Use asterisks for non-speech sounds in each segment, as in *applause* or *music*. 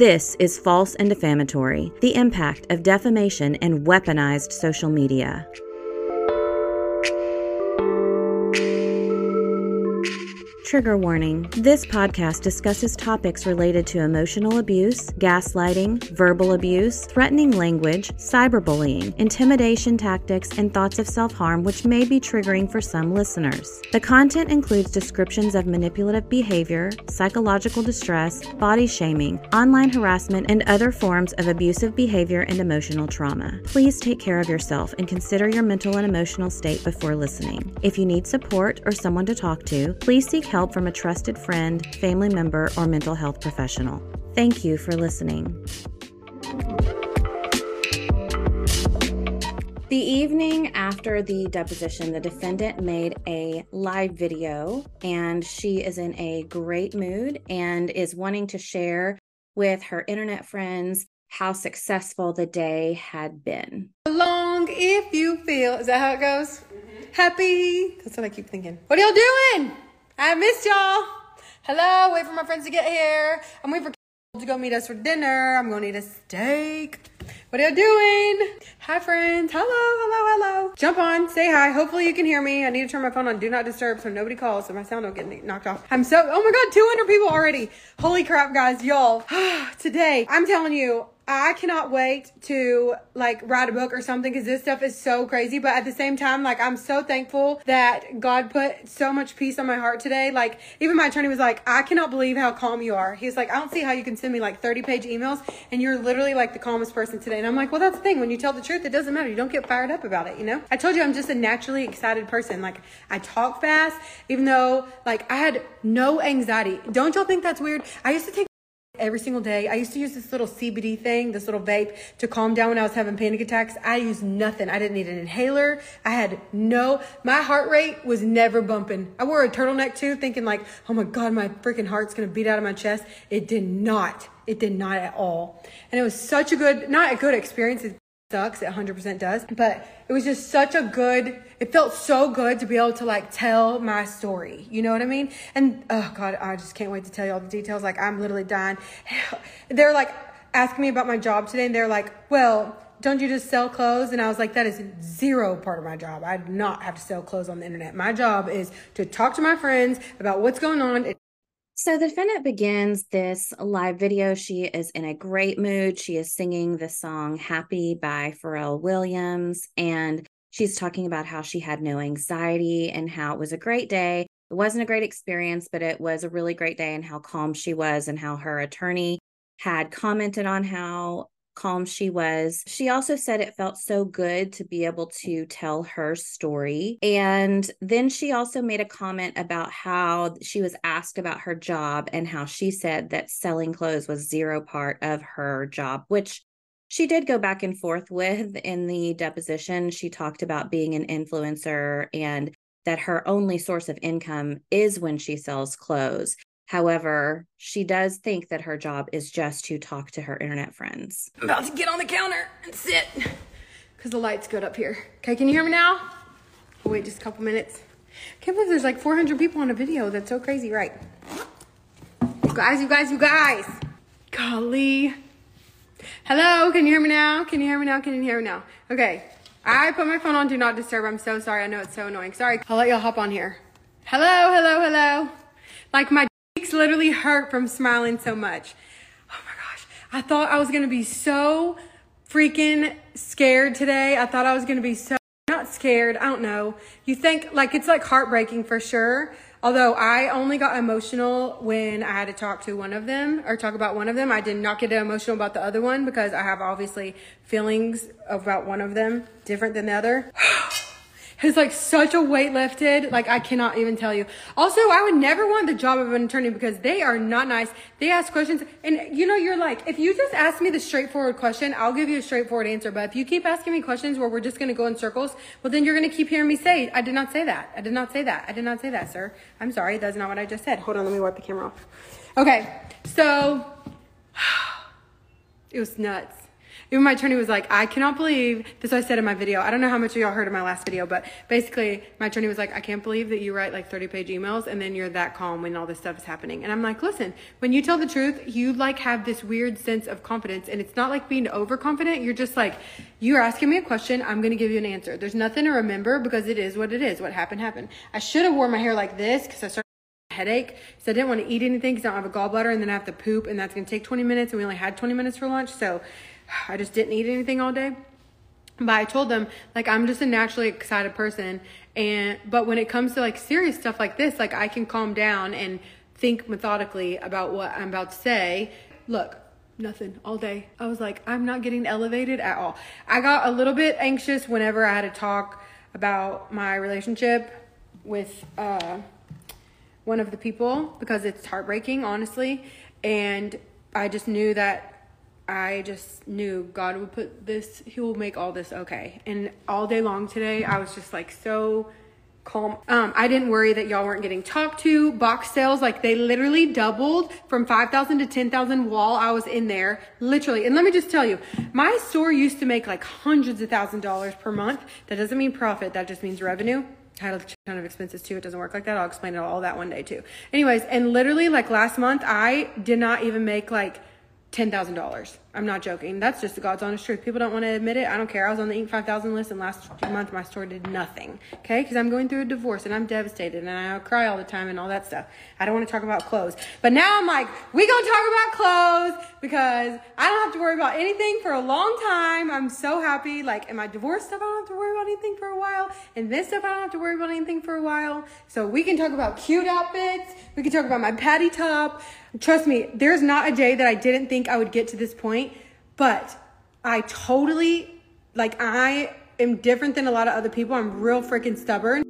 This is False and Defamatory The Impact of Defamation and Weaponized Social Media. Trigger warning. This podcast discusses topics related to emotional abuse, gaslighting, verbal abuse, threatening language, cyberbullying, intimidation tactics, and thoughts of self harm, which may be triggering for some listeners. The content includes descriptions of manipulative behavior, psychological distress, body shaming, online harassment, and other forms of abusive behavior and emotional trauma. Please take care of yourself and consider your mental and emotional state before listening. If you need support or someone to talk to, please seek help help from a trusted friend, family member, or mental health professional. Thank you for listening. The evening after the deposition, the defendant made a live video and she is in a great mood and is wanting to share with her internet friends how successful the day had been. Long if you feel. Is that how it goes? Mm-hmm. Happy. That's what I keep thinking. What are y'all doing? I missed y'all. Hello, wait for my friends to get here. I'm waiting for to go meet us for dinner. I'm gonna eat a steak. What are you doing? Hi, friends. Hello, hello, hello. Jump on, say hi. Hopefully, you can hear me. I need to turn my phone on Do Not Disturb so nobody calls so my sound don't get knocked off. I'm so, oh my God, 200 people already. Holy crap, guys, y'all. *sighs* Today, I'm telling you, I cannot wait to like write a book or something because this stuff is so crazy. But at the same time, like I'm so thankful that God put so much peace on my heart today. Like even my attorney was like, I cannot believe how calm you are. He's like, I don't see how you can send me like 30 page emails and you're literally like the calmest person today. And I'm like, well, that's the thing. When you tell the truth, it doesn't matter. You don't get fired up about it, you know? I told you I'm just a naturally excited person. Like I talk fast, even though like I had no anxiety. Don't y'all think that's weird? I used to take every single day. I used to use this little CBD thing, this little vape to calm down when I was having panic attacks. I used nothing. I didn't need an inhaler. I had no, my heart rate was never bumping. I wore a turtleneck too, thinking like, oh my God, my freaking heart's going to beat out of my chest. It did not. It did not at all. And it was such a good, not a good experience sucks. It 100% does. But it was just such a good, it felt so good to be able to like tell my story. You know what I mean? And oh God, I just can't wait to tell you all the details. Like I'm literally dying. *sighs* They're like asking me about my job today and they're like, well, don't you just sell clothes? And I was like, that is zero part of my job. I do not have to sell clothes on the internet. My job is to talk to my friends about what's going on. So the defendant begins this live video. She is in a great mood. She is singing the song Happy by Pharrell Williams. And she's talking about how she had no anxiety and how it was a great day. It wasn't a great experience, but it was a really great day and how calm she was and how her attorney had commented on how calm she was. She also said it felt so good to be able to tell her story. And then she also made a comment about how she was asked about her job and how she said that selling clothes was zero part of her job, which she did go back and forth with in the deposition. She talked about being an influencer and that her only source of income is when she sells clothes. However, she does think that her job is just to talk to her internet friends. I'm about to get on the counter and sit because the light's good up here. Okay, can you hear me now? I'll wait just a couple minutes. I can't believe there's like 400 people on a video. That's so crazy, right? You guys, you guys, you guys. Golly. Hello, can you hear me now? Can you hear me now? Can you hear me now? Okay, I put my phone on Do Not Disturb. I'm so sorry. I know it's so annoying. Sorry. I'll let y'all hop on here. Hello, hello, hello. Like my cheeks literally hurt from smiling so much. Oh my gosh. I thought I was going to be so freaking scared today. I thought I was going to be so not scared. I don't know. You think like it's like heartbreaking for sure. Although I only got emotional when I had to talk to one of them or talk about one of them. I did not get emotional about the other one because I have obviously feelings about one of them different than the other. *sighs* Oh It's like such a weight lifted. Like I cannot even tell you. Also, I would never want the job of an attorney because they are not nice. They ask questions and you know, you're like, if you just ask me the straightforward question, I'll give you a straightforward answer. But if you keep asking me questions where we're just going to go in circles, well, then you're going to keep hearing me say, I did not say that. I did not say that. I did not say that, sir. I'm sorry. That's not what I just said. Hold on. Let me wipe the camera off. Okay. So *sighs* it was nuts. Even my attorney was like, I cannot believe this. I said in my video. I don't know how much of y'all heard in my last video, but basically, my attorney was like, I can't believe that you write like 30 page emails and then you're that calm when all this stuff is happening. And I'm like, listen, when you tell the truth, you like have this weird sense of confidence, and it's not like being overconfident. You're just like, you're asking me a question, I'm gonna give you an answer. There's nothing to remember because it is what it is. What happened happened. I should have worn my hair like this because I started a headache. So I didn't want to eat anything because I don't have a gallbladder and then I have to poop and that's going to take 20 minutes and we only had 20 minutes for lunch. So I just didn't eat anything all day. But I told them like I'm just a naturally excited person and but when it comes to like serious stuff like this, like I can calm down and think methodically about what I'm about to say. Look, nothing all day. I was like, I'm not getting elevated at all. I got a little bit anxious whenever I had to talk about my relationship with uh, one of the people because it's heartbreaking, honestly. And I just knew that I just knew God would put this, He will make all this okay. And all day long today, I was just like so calm. Um, I didn't worry that y'all weren't getting talked to. Box sales, like they literally doubled from 5,000 to 10,000 while I was in there. Literally. And let me just tell you, my store used to make like hundreds of thousand dollars per month. That doesn't mean profit, that just means revenue. I had a ton of expenses too. It doesn't work like that. I'll explain it all that one day too. Anyways, and literally like last month, I did not even make like $10,000. I'm not joking. That's just the God's honest truth. People don't want to admit it. I don't care. I was on the Inc. 5000 list, and last month my store did nothing. Okay? Because I'm going through a divorce and I'm devastated and I cry all the time and all that stuff. I don't want to talk about clothes. But now I'm like, we going to talk about clothes because I don't have to worry about anything for a long time. I'm so happy. Like, in my divorce stuff, I don't have to worry about anything for a while. And this stuff, I don't have to worry about anything for a while. So we can talk about cute outfits. We can talk about my patty top. Trust me, there's not a day that I didn't think I would get to this point, but I totally, like, I am different than a lot of other people. I'm real freaking stubborn.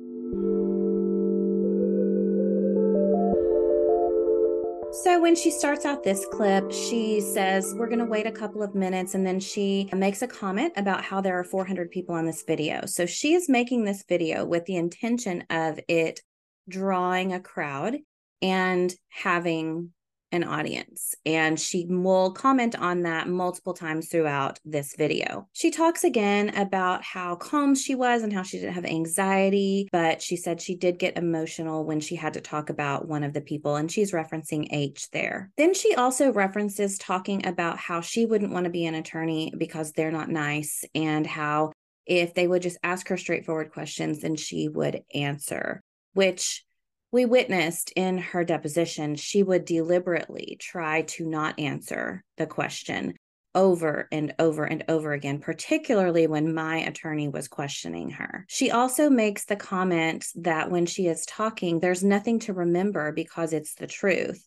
So, when she starts out this clip, she says, We're going to wait a couple of minutes. And then she makes a comment about how there are 400 people on this video. So, she is making this video with the intention of it drawing a crowd and having an audience. And she will comment on that multiple times throughout this video. She talks again about how calm she was and how she didn't have anxiety, but she said she did get emotional when she had to talk about one of the people, and she's referencing H there. Then she also references talking about how she wouldn't want to be an attorney because they're not nice, and how if they would just ask her straightforward questions, then she would answer, which we witnessed in her deposition, she would deliberately try to not answer the question over and over and over again, particularly when my attorney was questioning her. She also makes the comment that when she is talking, there's nothing to remember because it's the truth.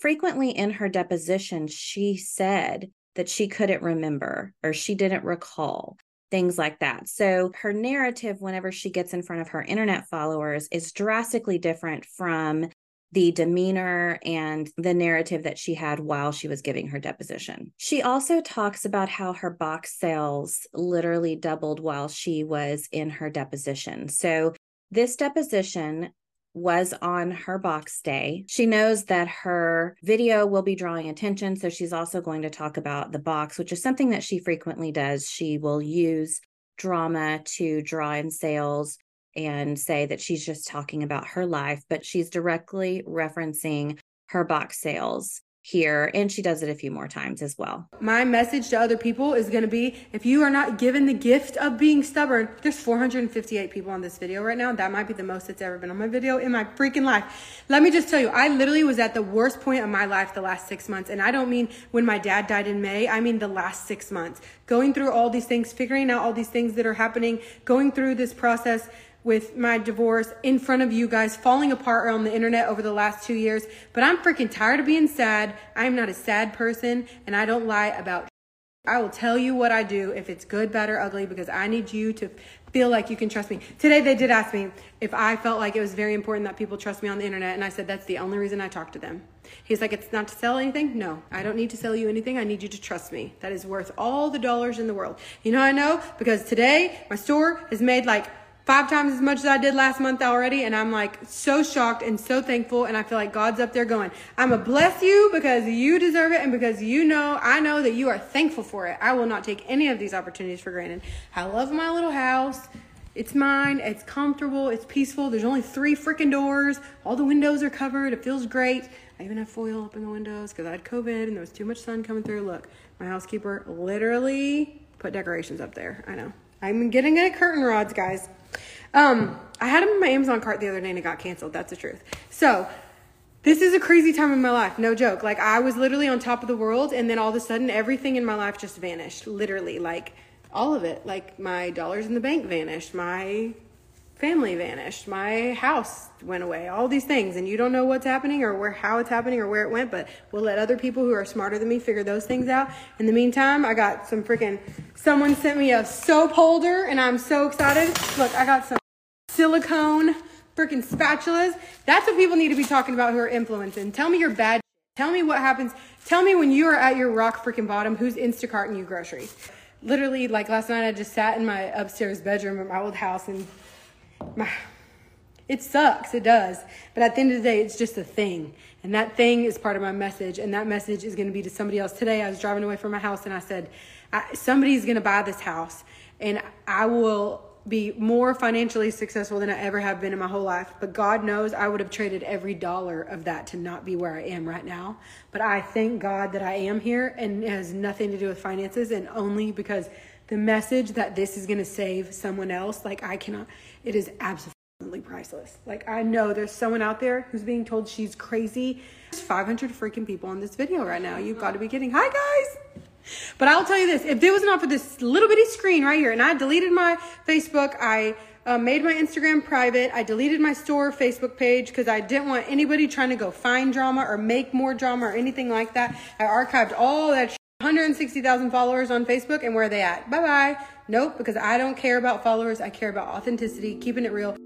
Frequently in her deposition, she said that she couldn't remember or she didn't recall things like that. So her narrative, whenever she gets in front of her internet followers, is drastically different from the demeanor and the narrative that she had while she was giving her deposition. She also talks about how her box sales literally doubled while she was in her deposition. So, this deposition was on her box day. She knows that her video will be drawing attention. So she's also going to talk about the box, which is something that she frequently does. She will use drama to draw in sales and say that she's just talking about her life, but she's directly referencing her box sales here and she does it a few more times as well. My message to other people is going to be if you are not given the gift of being stubborn, there's 458 people on this video right now. That might be the most that's ever been on my video in my freaking life. Let me just tell you, I literally was at the worst point of my life the last 6 months and I don't mean when my dad died in May, I mean the last 6 months. Going through all these things, figuring out all these things that are happening, going through this process with my divorce in front of you guys falling apart on the internet over the last two years. But I'm freaking tired of being sad. I'm not a sad person and I don't lie about. I will tell you what I do if it's good, bad, or ugly because I need you to feel like you can trust me. Today they did ask me if I felt like it was very important that people trust me on the internet, and I said that's the only reason I talk to them. He's like, it's not to sell anything. No, I don't need to sell you anything. I need you to trust me. That is worth all the dollars in the world. You know I know because today my store has made like five times as much as I did last month already. And I'm like so shocked and so thankful. And I feel like God's up there going, I'm going to bless you because you deserve it. And because you know, I know that you are thankful for it. I will not take any of these opportunities for granted. I love my little house. It's mine. It's comfortable. It's peaceful. There's only three freaking doors. All the windows are covered. It feels great. I even have foil up in the windows because I had COVID and there was too much sun coming through. Look, my housekeeper literally put decorations up there. I know. I'm getting at curtain rods, guys. Um, I had them in my Amazon cart the other day and it got canceled. That's the truth. So, this is a crazy time in my life. No joke. Like, I was literally on top of the world and then all of a sudden everything in my life just vanished. Literally. Like, all of it. Like, my dollars in the bank vanished. My family vanished. My house went away. All these things. And you don't know what's happening or where, how it's happening or where it went, but we'll let other people who are smarter than me figure those things out. In the meantime, I got some freaking, someone sent me a soap holder and I'm so excited. Look, I got some silicone freaking spatulas. That's what people need to be talking about who are influencing. Tell me your bad. Tell me what happens. Tell me when you are at your rock freaking bottom, who's Instacarting you groceries. Literally, like last night, I just sat in my upstairs bedroom at my old house and *sighs* it sucks. It does. But at the end of the day, it's just a thing. And that thing is part of my message. And that message is going to be to somebody else. Today, I was driving away from my house and I said, I, somebody's going to buy this house and I will be more financially successful than I ever have been in my whole life. But God knows I would have traded every dollar of that to not be where I am right now. But I thank God that I am here and it has nothing to do with finances and only because the message that this is going to save someone else, like I cannot, it is absolutely priceless. Like I know there's someone out there who's being told she's crazy. There's 500 freaking people on this video right now. You've got to be kidding. Hi guys. But I'll tell you this: if it was not for this little bitty screen right here, and I deleted my Facebook, I uh, made my Instagram private. I deleted my store Facebook page because I didn't want anybody trying to go find drama or make more drama or anything like that. I archived all that. 160,000 followers on Facebook, and where are they at? Bye bye. Nope, because I don't care about followers. I care about authenticity, keeping it real.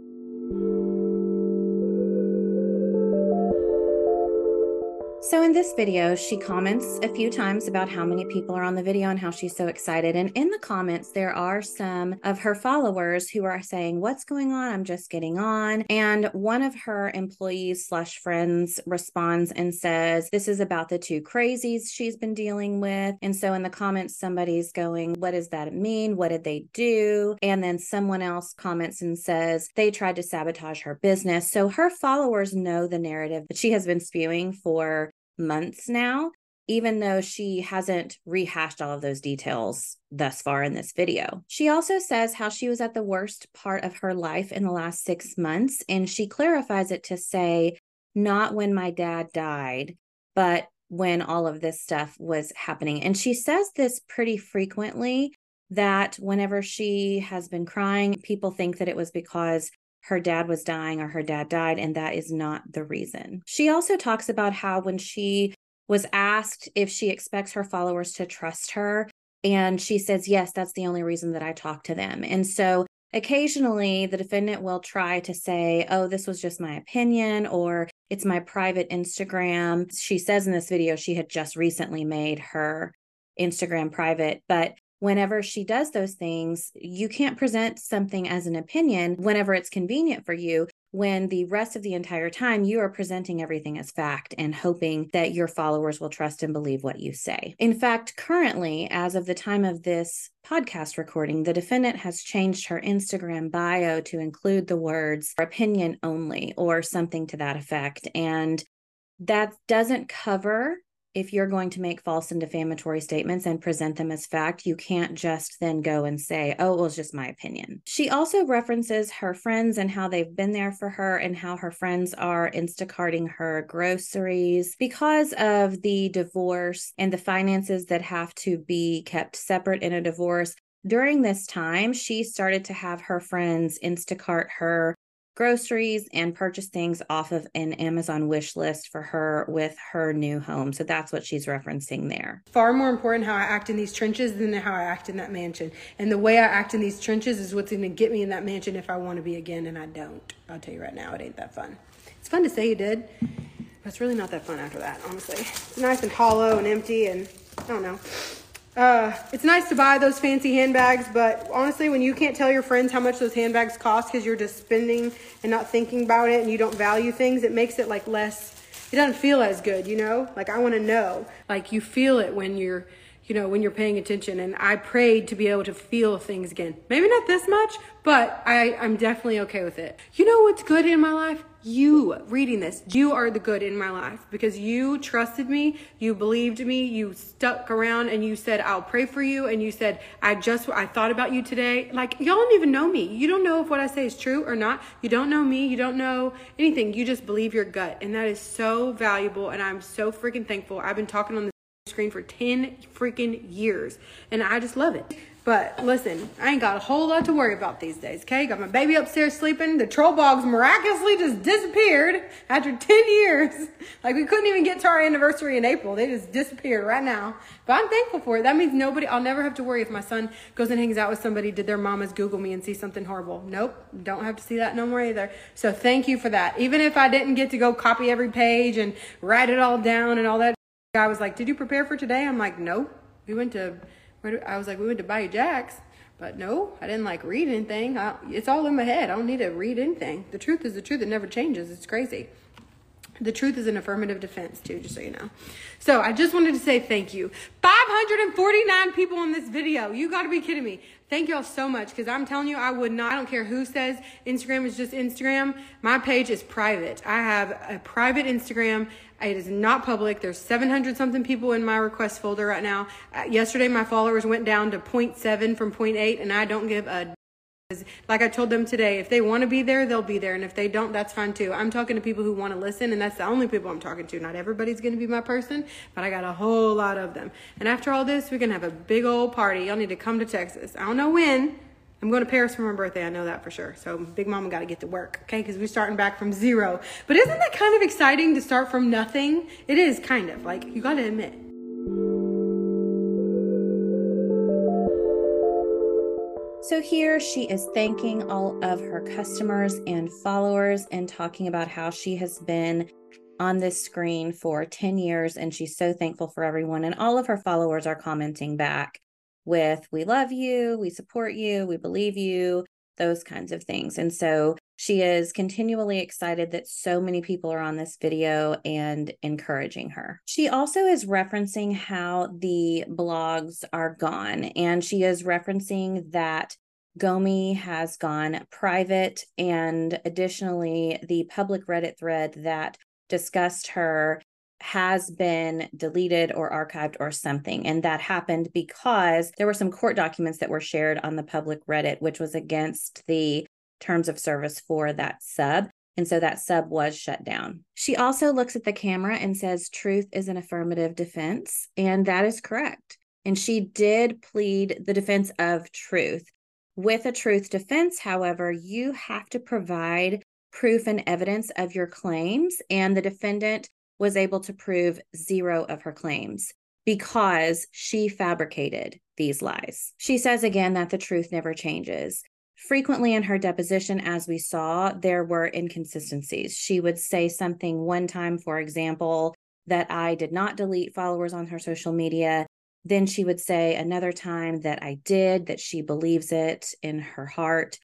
So, in this video, she comments a few times about how many people are on the video and how she's so excited. And in the comments, there are some of her followers who are saying, What's going on? I'm just getting on. And one of her employees slash friends responds and says, This is about the two crazies she's been dealing with. And so, in the comments, somebody's going, What does that mean? What did they do? And then someone else comments and says, They tried to sabotage her business. So, her followers know the narrative that she has been spewing for months now, even though she hasn't rehashed all of those details thus far in this video. She also says how she was at the worst part of her life in the last six months, and she clarifies it to say, not when my dad died, but when all of this stuff was happening. And she says this pretty frequently that whenever she has been crying, people think that it was because her dad was dying or her dad died, and that is not the reason. She also talks about how when she was asked if she expects her followers to trust her, and she says, Yes, that's the only reason that I talk to them. And so occasionally the defendant will try to say, Oh, this was just my opinion, or it's my private Instagram. She says in this video she had just recently made her Instagram private, but whenever she does those things, you can't present something as an opinion whenever it's convenient for you. When the rest of the entire time you are presenting everything as fact and hoping that your followers will trust and believe what you say. In fact, currently, as of the time of this podcast recording, the defendant has changed her Instagram bio to include the words opinion only or something to that effect. And that doesn't cover if you're going to make false and defamatory statements and present them as fact, you can't just then go and say, oh, it was just my opinion. She also references her friends and how they've been there for her and how her friends are Instacarting her groceries because of the divorce and the finances that have to be kept separate in a divorce. During this time, she started to have her friends Instacart her groceries and purchase things off of an Amazon wish list for her with her new home. So that's what she's referencing there. Far more important how I act in these trenches than how I act in that mansion. And the way I act in these trenches is what's going to get me in that mansion if I want to be again, and I don't. I'll tell you right now, it ain't that fun. It's fun to say you did, but it's really not that fun after that, honestly. It's nice and hollow and empty, and I don't know. Uh, it's nice to buy those fancy handbags, but honestly, when you can't tell your friends how much those handbags cost because you're just spending and not thinking about it and you don't value things, it makes it like less, it doesn't feel as good, you know? Like, I want to know. Like, you feel it when you're, you know, when you're paying attention. And I prayed to be able to feel things again. Maybe not this much, but I, I'm definitely okay with it. You know what's good in my life? you reading this. You are the good in my life because you trusted me, you believed me, you stuck around and you said, I'll pray for you. And you said, I just, I thought about you today. Like, y'all don't even know me. You don't know if what I say is true or not. You don't know me. You don't know anything. You just believe your gut. And that is so valuable. And I'm so freaking thankful. I've been talking on the screen for 10 freaking years and I just love it. But listen, I ain't got a whole lot to worry about these days, okay? Got my baby upstairs sleeping. The troll bogs miraculously just disappeared after 10 years. *laughs* Like we couldn't even get to our anniversary in April. They just disappeared right now. But I'm thankful for it. That means nobody, I'll never have to worry if my son goes and hangs out with somebody, did their mamas Google me and see something horrible. Nope, don't have to see that no more either. So thank you for that. Even if I didn't get to go copy every page and write it all down and all that, I was like, did you prepare for today? I'm like, no. We went to I was like, we went to Bayou Jacks, but no, I didn't like read anything. I, it's all in my head. I don't need to read anything. The truth is the truth. It never changes. It's crazy. The truth is an affirmative defense, too, just so you know. So I just wanted to say thank you. 549 people in this video. You got to be kidding me. Thank y'all so much because I'm telling you, I would not, I don't care who says Instagram is just Instagram. My page is private. I have a private Instagram. It is not public. There's 700 something people in my request folder right now. Uh, yesterday, my followers went down to 0.7 from 0.8, and I don't give a like I told them today, if they want to be there, they'll be there. And if they don't, that's fine too. I'm talking to people who want to listen, and that's the only people I'm talking to. Not everybody's going to be my person, but I got a whole lot of them. And after all this, we're going to have a big old party. Y'all need to come to Texas. I don't know when. I'm going to Paris for my birthday. I know that for sure. So Big Mama got to get to work, okay? Because we're starting back from zero. But isn't that kind of exciting to start from nothing? It is kind of. Like, you got to admit. So here she is thanking all of her customers and followers and talking about how she has been on this screen for 10 years and she's so thankful for everyone. And all of her followers are commenting back with, We love you, we support you, we believe you, those kinds of things. And so she is continually excited that so many people are on this video and encouraging her. She also is referencing how the blogs are gone, and she is referencing that Gomi has gone private, and additionally, the public Reddit thread that discussed her has been deleted or archived or something. And that happened because there were some court documents that were shared on the public Reddit, which was against the terms of service for that sub. And so that sub was shut down. She also looks at the camera and says, Truth is an affirmative defense. And that is correct. And she did plead the defense of truth. With a truth defense, however, you have to provide proof and evidence of your claims. And the defendant was able to prove zero of her claims because she fabricated these lies. She says again that the truth never changes. Frequently in her deposition, as we saw, there were inconsistencies. She would say something one time, for example, that I did not delete followers on her social media. Then she would say another time that I did, that she believes it in her heart.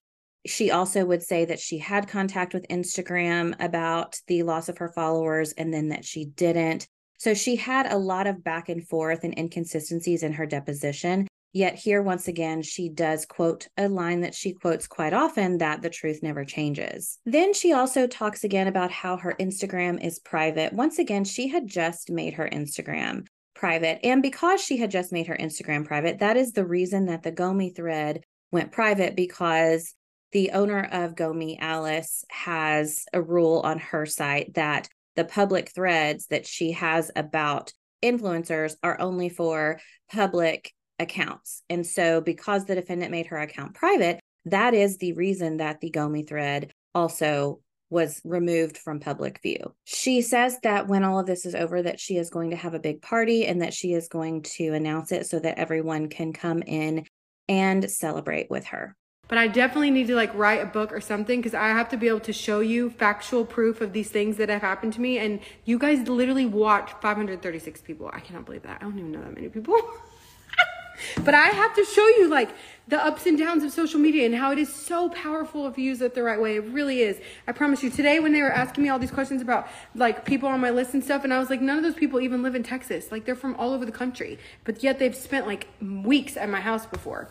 She also would say that she had contact with Instagram about the loss of her followers and then that she didn't. So she had a lot of back and forth and inconsistencies in her deposition. Yet here, once again, she does quote a line that she quotes quite often that the truth never changes. Then she also talks again about how her Instagram is private. Once again, she had just made her Instagram private. And because she had just made her Instagram private, that is the reason that the Gomi thread went private because the owner of Gomi, Alice, has a rule on her site that the public threads that she has about influencers are only for public accounts. And so, because the defendant made her account private, that is the reason that the Gomi thread also was removed from public view. She says that when all of this is over that she is going to have a big party and that she is going to announce it so that everyone can come in and celebrate with her. But I definitely need to like write a book or something because I have to be able to show you factual proof of these things that have happened to me. And you guys literally watched 536 people. I cannot believe that. I don't even know that many people. *laughs* But I have to show you like the ups and downs of social media and how it is so powerful if you use it the right way. It really is. I promise you. Today, when they were asking me all these questions about like people on my list and stuff, and I was like, none of those people even live in Texas. Like they're from all over the country, but yet they've spent like weeks at my house before.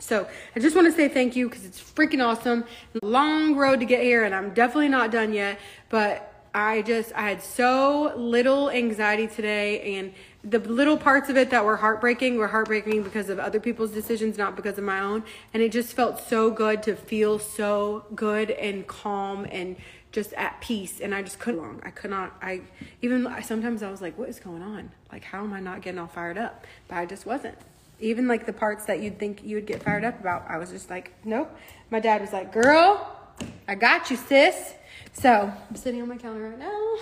So I just want to say thank you because it's freaking awesome. Long road to get here, and I'm definitely not done yet. But I just I had so little anxiety today, and the little parts of it that were heartbreaking were heartbreaking because of other people's decisions, not because of my own. And it just felt so good to feel so good and calm and just at peace. And I just couldn't. I could not. I even sometimes I was like, "What is going on? Like, how am I not getting all fired up?" But I just wasn't even like the parts that you'd think you would get fired up about, I was just like, nope. My dad was like, girl, I got you, sis. So I'm sitting on my counter right now.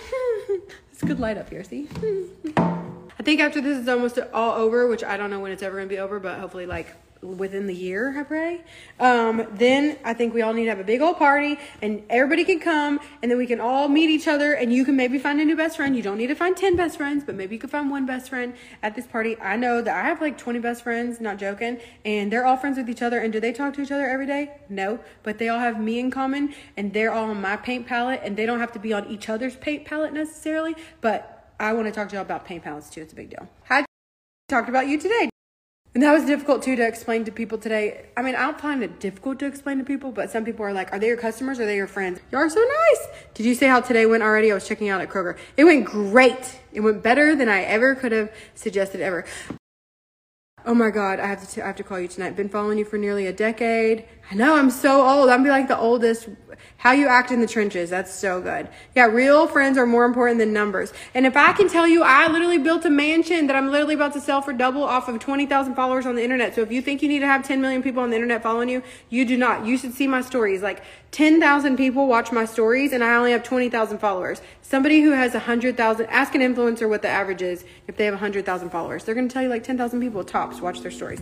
*laughs* it's good light up here, see? *laughs* I think after this is almost all over, which I don't know when it's ever gonna be over, but hopefully like within the year, I pray. Um, then I think we all need to have a big old party and everybody can come and then we can all meet each other and you can maybe find a new best friend. You don't need to find 10 best friends, but maybe you could find one best friend at this party. I know that I have like 20 best friends, not joking, and they're all friends with each other. And do they talk to each other every day? No, but they all have me in common and they're all on my paint palette and they don't have to be on each other's paint palette necessarily, but I want to talk to y'all about paint palettes too. It's a big deal. Hi, talked about you today. And that was difficult too to explain to people today. I mean, I don't find it difficult to explain to people, but some people are like, are they your customers or are they your friends? You are so nice. Did you say how today went already? I was checking out at Kroger. It went great. It went better than I ever could have suggested ever. Oh my God, I have to, t- I have to call you tonight. Been following you for nearly a decade. I know, I'm so old. I'm be like the oldest how you act in the trenches. That's so good. Yeah, real friends are more important than numbers. And if I can tell you, I literally built a mansion that I'm literally about to sell for double off of 20,000 followers on the internet. So if you think you need to have 10 million people on the internet following you, you do not. You should see my stories. Like 10,000 people watch my stories and I only have 20,000 followers. Somebody who has 100,000, ask an influencer what the average is if they have 100,000 followers. They're going to tell you like 10,000 people tops watch their stories.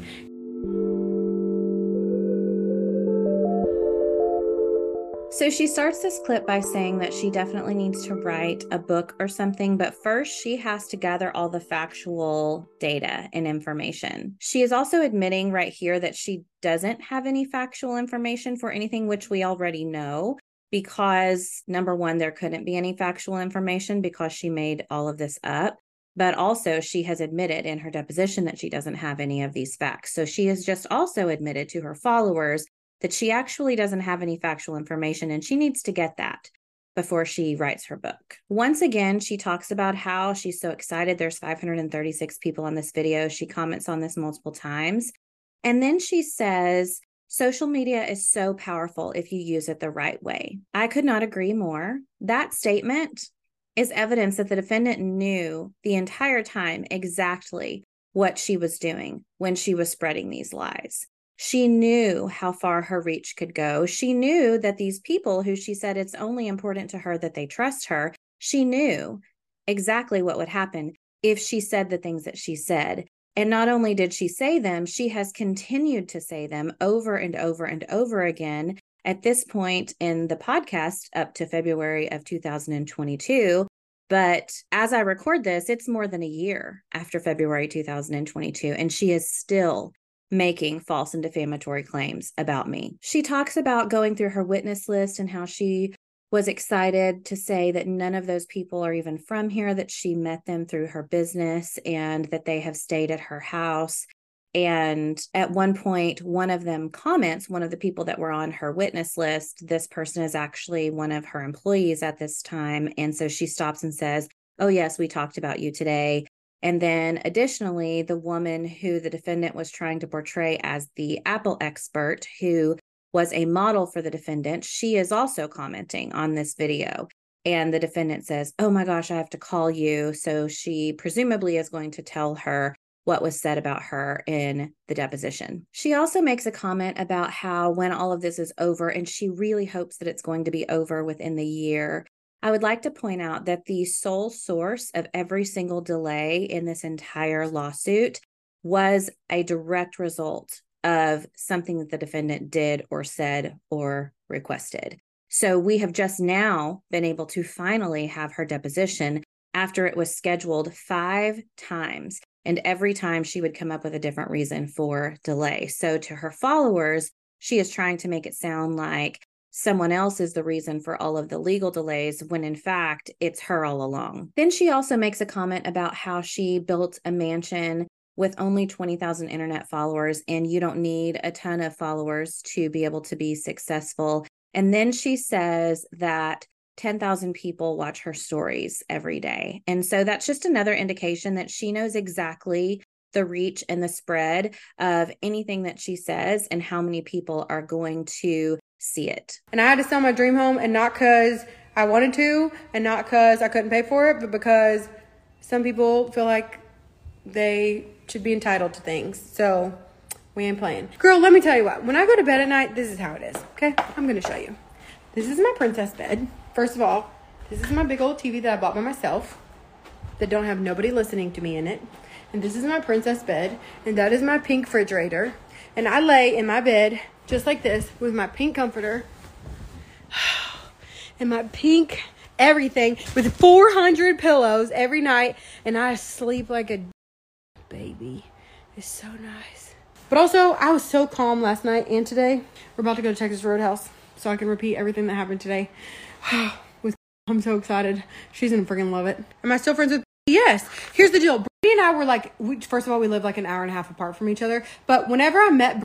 So she starts this clip by saying that she definitely needs to write a book or something, but first she has to gather all the factual data and information. She is also admitting right here that she doesn't have any factual information for anything which we already know because number one, there couldn't be any factual information because she made all of this up. But also, she has admitted in her deposition that she doesn't have any of these facts. So she has just also admitted to her followers that she actually doesn't have any factual information and she needs to get that before she writes her book. Once again, she talks about how she's so excited. There's 536 people on this video. She comments on this multiple times. And then she says, Social media is so powerful if you use it the right way. I could not agree more. That statement is evidence that the defendant knew the entire time exactly what she was doing when she was spreading these lies. She knew how far her reach could go. She knew that these people who she said it's only important to her that they trust her, she knew exactly what would happen if she said the things that she said. And not only did she say them, she has continued to say them over and over and over again at this point in the podcast up to February of 2022. But as I record this, it's more than a year after February 2022, and she is still making false and defamatory claims about me. She talks about going through her witness list and how she was excited to say that none of those people are even from here, that she met them through her business and that they have stayed at her house. And at one point, one of them comments, one of the people that were on her witness list, this person is actually one of her employees at this time. And so she stops and says, Oh, yes, we talked about you today. And then additionally, the woman who the defendant was trying to portray as the Apple expert, who was a model for the defendant, she is also commenting on this video. And the defendant says, Oh my gosh, I have to call you. So she presumably is going to tell her what was said about her in the deposition. She also makes a comment about how when all of this is over, and she really hopes that it's going to be over within the year, I would like to point out that the sole source of every single delay in this entire lawsuit was a direct result of something that the defendant did or said or requested. So we have just now been able to finally have her deposition after it was scheduled five times. And every time she would come up with a different reason for delay. So to her followers, she is trying to make it sound like someone else is the reason for all of the legal delays when in fact it's her all along. Then she also makes a comment about how she built a mansion with only 20,000 internet followers and you don't need a ton of followers to be able to be successful. And then she says that 10,000 people watch her stories every day. And so that's just another indication that she knows exactly the reach and the spread of anything that she says and how many people are going to see it. And I had to sell my dream home, and not because I wanted to, and not because I couldn't pay for it, but because some people feel like they should be entitled to things. So we ain't playing. Girl, let me tell you what. When I go to bed at night, this is how it is. Okay? I'm going to show you. This is my princess bed. First of all, this is my big old TV that I bought by myself that don't have nobody listening to me in it. And this is my princess bed. And that is my pink refrigerator. And I lay in my bed just like this with my pink comforter *sighs* and my pink everything with 400 pillows every night. And I sleep like a *laughs* baby. It's so nice. But also, I was so calm last night and today. We're about to go to Texas Roadhouse so I can repeat everything that happened today. *sighs* with *laughs* I'm so excited. She's gonna freaking love it. Am I still friends with? *laughs* Yes. Here's the deal. Brady and I were like, we, first of all, we live like an hour and a half apart from each other. But whenever I met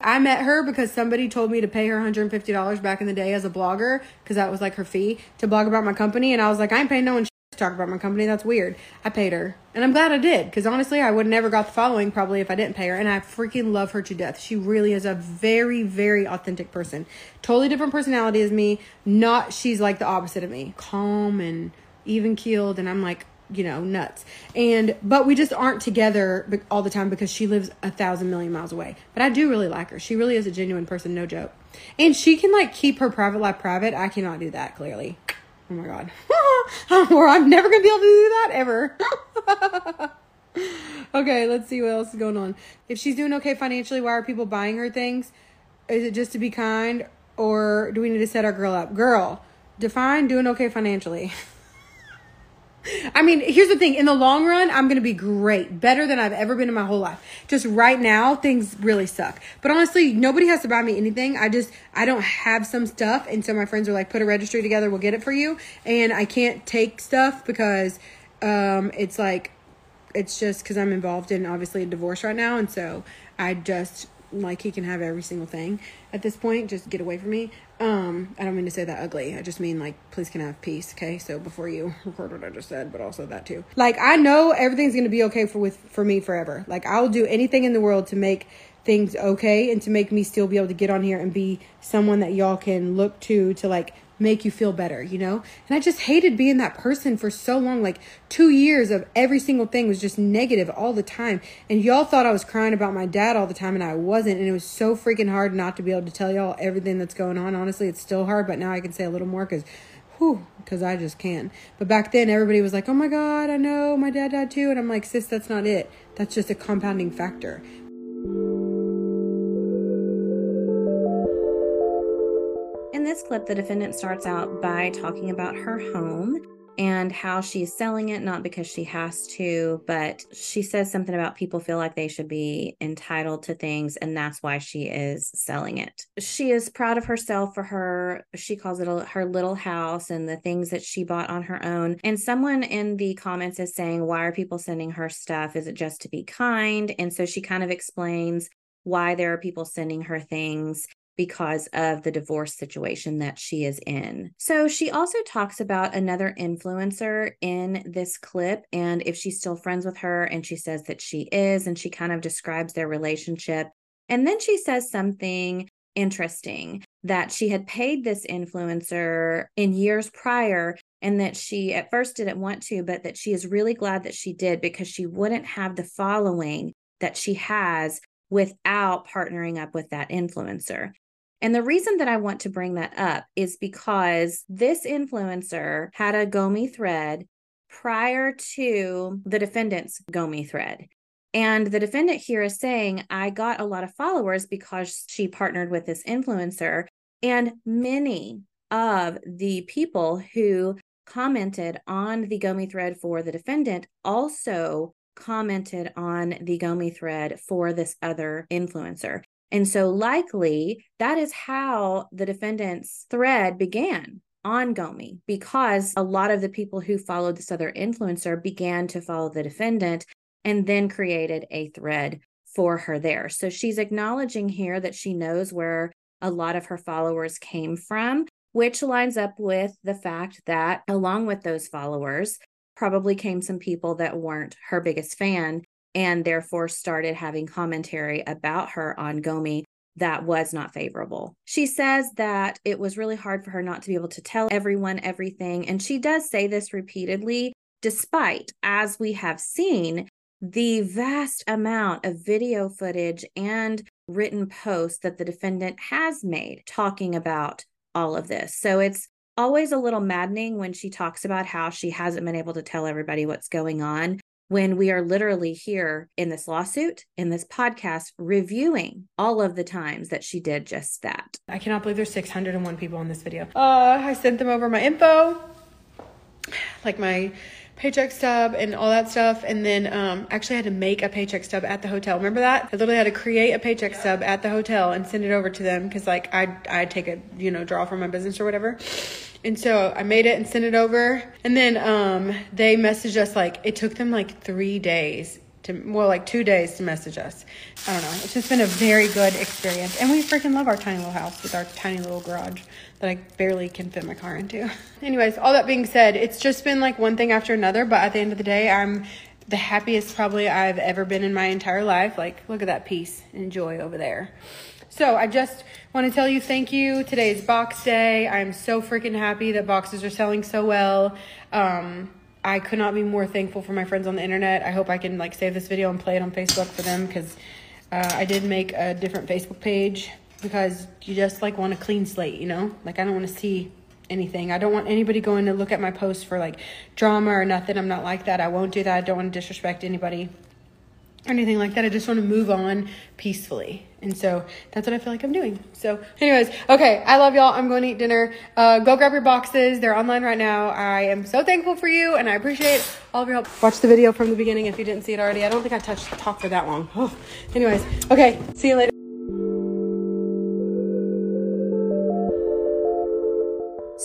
I met her because somebody told me to pay her $150 back in the day as a blogger because that was like her fee to blog about my company. And I was like, I ain't paying no one to talk about my company. That's weird. I paid her. And I'm glad I did because honestly, I would never got the following probably if I didn't pay her. And I freaking love her to death. She really is a very, very authentic person. Totally different personality as me. Not, she's like the opposite of me. Calm and even keeled. And I'm like, you know, nuts. And but we just aren't together all the time because she lives a thousand million miles away. But I do really like her. She really is a genuine person, no joke. And she can like keep her private life private. I cannot do that, clearly. Oh my god. *laughs* or I'm never gonna be able to do that ever. *laughs* okay, let's see what else is going on. If she's doing okay financially, why are people buying her things? Is it just to be kind? Or do we need to set our girl up? Girl, define doing okay financially. *laughs* I mean, here's the thing. In the long run, I'm going to be great. Better than I've ever been in my whole life. Just right now, things really suck. But honestly, nobody has to buy me anything. I just, I don't have some stuff. And so my friends are like, put a registry together. We'll get it for you. And I can't take stuff because um, it's like, it's just because I'm involved in obviously a divorce right now. And so I just, like, he can have every single thing at this point. Just get away from me. Um, I don't mean to say that ugly. I just mean like, please can I have peace, okay? So before you *laughs* record what I just said, but also that too. Like I know everything's gonna be okay for with for me forever. Like I'll do anything in the world to make things okay and to make me still be able to get on here and be someone that y'all can look to to like make you feel better, you know? And I just hated being that person for so long. Like two years of every single thing was just negative all the time. And y'all thought I was crying about my dad all the time, and I wasn't. And it was so freaking hard not to be able to tell y'all everything that's going on. Honestly, it's still hard, but now I can say a little more because. Because I just can. But back then, everybody was like, oh my God, I know, my dad died too. And I'm like, sis, that's not it. That's just a compounding factor. This clip, the defendant starts out by talking about her home and how she's selling it, not because she has to, but she says something about people feel like they should be entitled to things, and that's why she is selling it. She is proud of herself for her, she calls it a, her little house and the things that she bought on her own. And someone in the comments is saying, Why are people sending her stuff? Is it just to be kind? And so she kind of explains why there are people sending her things because of the divorce situation that she is in. So she also talks about another influencer in this clip and if she's still friends with her, and she says that she is, and she kind of describes their relationship. And then she says something interesting that she had paid this influencer in years prior and that she at first didn't want to, but that she is really glad that she did because she wouldn't have the following that she has without partnering up with that influencer. And the reason that I want to bring that up is because this influencer had a Gomi thread prior to the defendant's Gomi thread. And the defendant here is saying, I got a lot of followers because she partnered with this influencer. And many of the people who commented on the Gomi thread for the defendant also commented on the Gomi thread for this other influencer. And so, likely, that is how the defendant's thread began on Gomi because a lot of the people who followed this other influencer began to follow the defendant and then created a thread for her there. So she's acknowledging here that she knows where a lot of her followers came from, which lines up with the fact that along with those followers, probably came some people that weren't her biggest fan and therefore started having commentary about her on Gomi that was not favorable. She says that it was really hard for her not to be able to tell everyone everything. And she does say this repeatedly, despite, as we have seen, the vast amount of video footage and written posts that the defendant has made talking about all of this. So it's always a little maddening when she talks about how she hasn't been able to tell everybody what's going on when we are literally here in this lawsuit, in this podcast, reviewing all of the times that she did just that. I cannot believe there's 601 people on this video. Uh, I sent them over my info, like my paycheck stub and all that stuff. And then um, actually had to make a paycheck stub at the hotel. Remember that? I literally had to create a paycheck stub at the hotel and send it over to them because like I I take a you know draw from my business or whatever. And so I made it and sent it over. And then um, they messaged us like it took them like three days to well like two days to message us. I don't know. It's just been a very good experience. And we freaking love our tiny little house with our tiny little garage that I barely can fit my car into. *laughs* Anyways, all that being said, it's just been like one thing after another, but at the end of the day, I'm the happiest probably I've ever been in my entire life. Like, look at that peace and joy over there. So I just want to tell you thank you. Today is box day. I'm so freaking happy that boxes are selling so well. Um, I could not be more thankful for my friends on the internet. I hope I can like save this video and play it on Facebook for them because uh, I did make a different Facebook page because you just like want a clean slate, you know? Like I don't want to see anything. I don't want anybody going to look at my post for like drama or nothing. I'm not like that. I won't do that. I don't want to disrespect anybody or anything like that. I just want to move on peacefully. And so that's what I feel like I'm doing. So, anyways, okay, I love y'all. I'm going to eat dinner. Uh, go grab your boxes. They're online right now. I am so thankful for you and I appreciate all of your help. Watch the video from the beginning if you didn't see it already. I don't think I touched talk for that long. Oh. Anyways, okay, see you later.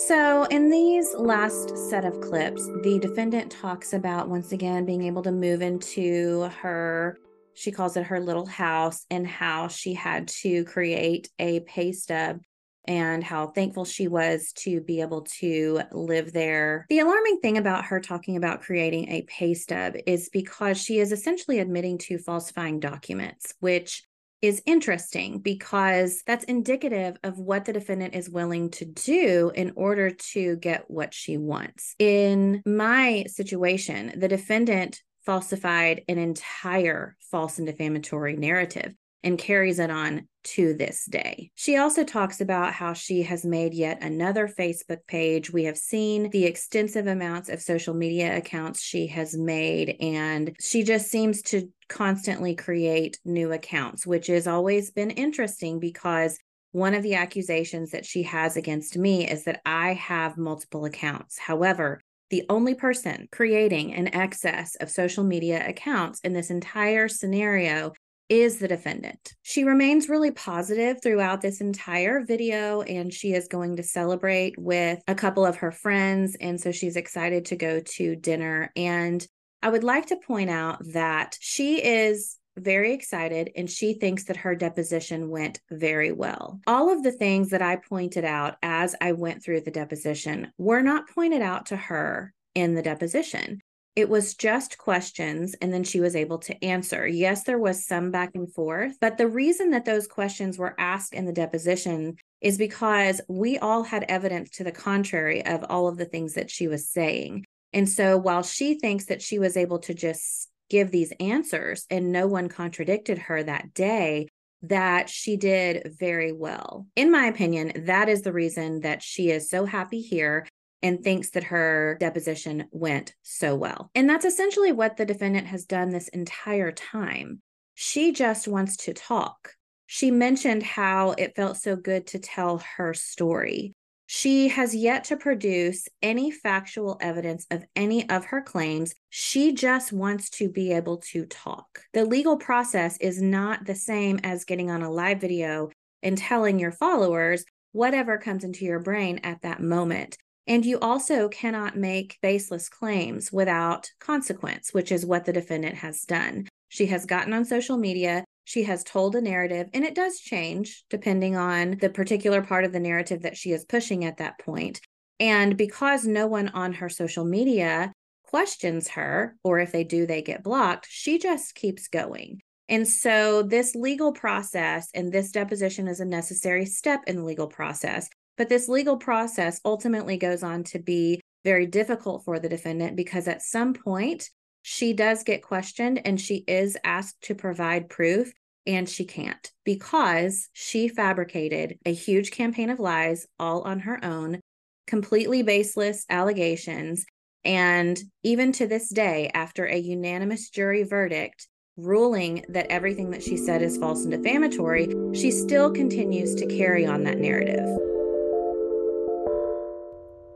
So, in these last set of clips, the defendant talks about once again being able to move into her, she calls it her little house, and how she had to create a pay stub and how thankful she was to be able to live there. The alarming thing about her talking about creating a pay stub is because she is essentially admitting to falsifying documents, which is interesting because that's indicative of what the defendant is willing to do in order to get what she wants. In my situation, the defendant falsified an entire false and defamatory narrative and carries it on to this day. She also talks about how she has made yet another Facebook page. We have seen the extensive amounts of social media accounts she has made, and she just seems to constantly create new accounts, which has always been interesting because one of the accusations that she has against me is that I have multiple accounts. However, the only person creating an excess of social media accounts in this entire scenario is the defendant. She remains really positive throughout this entire video, and she is going to celebrate with a couple of her friends. And so she's excited to go to dinner. And I would like to point out that she is very excited and she thinks that her deposition went very well. All of the things that I pointed out as I went through the deposition were not pointed out to her in the deposition. It was just questions, and then she was able to answer. Yes, there was some back and forth, but the reason that those questions were asked in the deposition is because we all had evidence to the contrary of all of the things that she was saying. And so while she thinks that she was able to just give these answers and no one contradicted her that day, that she did very well. In my opinion, that is the reason that she is so happy here and thinks that her deposition went so well. And that's essentially what the defendant has done this entire time. She just wants to talk. She mentioned how it felt so good to tell her story. She has yet to produce any factual evidence of any of her claims. She just wants to be able to talk. The legal process is not the same as getting on a live video and telling your followers whatever comes into your brain at that moment. And you also cannot make baseless claims without consequence, which is what the defendant has done. She has gotten on social media. She has told a narrative, and it does change depending on the particular part of the narrative that she is pushing at that point. And because no one on her social media questions her, or if they do, they get blocked, she just keeps going. And so, this legal process and this deposition is a necessary step in the legal process. But this legal process ultimately goes on to be very difficult for the defendant because at some point she does get questioned and she is asked to provide proof and she can't because she fabricated a huge campaign of lies all on her own, completely baseless allegations. And even to this day, after a unanimous jury verdict ruling that everything that she said is false and defamatory, she still continues to carry on that narrative.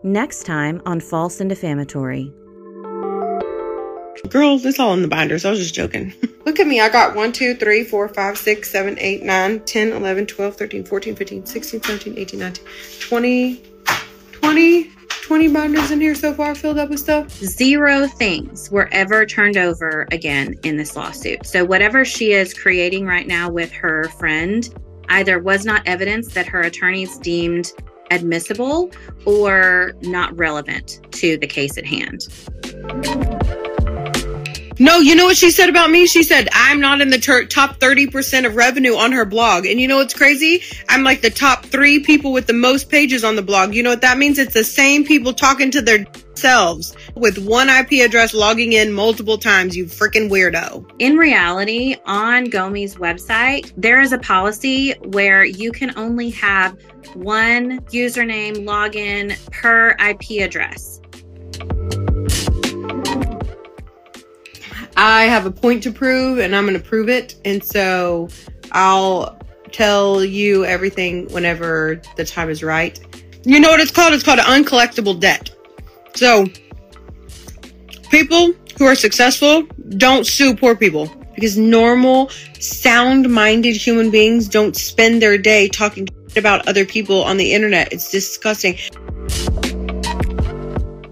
Next time on False and Defamatory. Girl, it's all in the binders. I was just joking. *laughs* Look at me. I got 1, 2, 3, 4, 5, 6, 7, 8, 9, 10, 11, 12, 13, 14, 15, 16, 17, 18, 19, 20, 20, 20 binders in here so far filled up with stuff. Zero things were ever turned over again in this lawsuit. So, whatever she is creating right now with her friend either was not evidence that her attorneys deemed admissible or not relevant to the case at hand. No, you know what she said about me? She said, I'm not in the ter- top 30% of revenue on her blog. And you know what's crazy? I'm like the top three people with the most pages on the blog. You know what that means? It's the same people talking to their selves with one IP address logging in multiple times, you freaking weirdo. In reality, on Gomi's website, there is a policy where you can only have one username login per IP address. I have a point to prove and I'm going to prove it. And so I'll tell you everything whenever the time is right. You know what it's called? It's called an uncollectible debt. So people who are successful don't sue poor people because normal, sound minded human beings don't spend their day talking about other people on the internet. It's disgusting.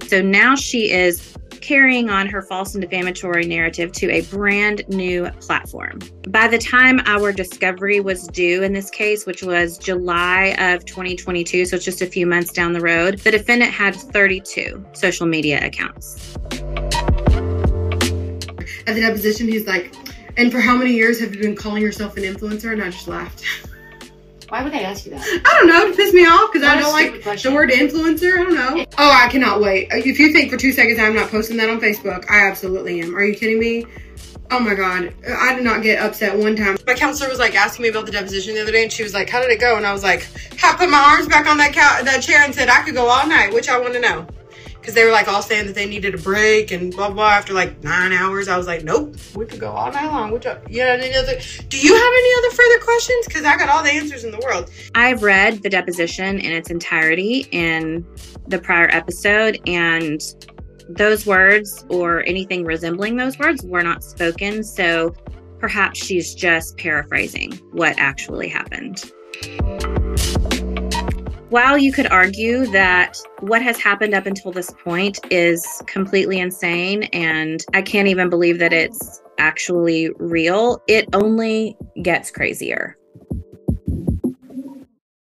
So now she is carrying on her false and defamatory narrative to a brand new platform. By the time our discovery was due in this case, which was July of 2022, so it's just a few months down the road, the defendant had 32 social media accounts. At the deposition, he's like, and for how many years have you been calling yourself an influencer? And I just laughed. *laughs* Why would they ask you that? I don't know. To piss me off because I don't like question. the word influencer. I don't know. Oh, I cannot wait. If you think for two seconds I'm not posting that on Facebook, I absolutely am. Are you kidding me? Oh my god, I did not get upset one time. My counselor was like asking me about the deposition the other day, and she was like, "How did it go?" And I was like, "I put my arms back on that couch, that chair, and said I could go all night, which I want to know." Because they were like all saying that they needed a break and blah blah. After like nine hours, I was like, nope, we could go all night long. Which you know, any other? Do you have any other further questions? Because I got all the answers in the world. I've read the deposition in its entirety in the prior episode, and those words or anything resembling those words were not spoken. So perhaps she's just paraphrasing what actually happened. While you could argue that what has happened up until this point is completely insane, and I can't even believe that it's actually real, it only gets crazier.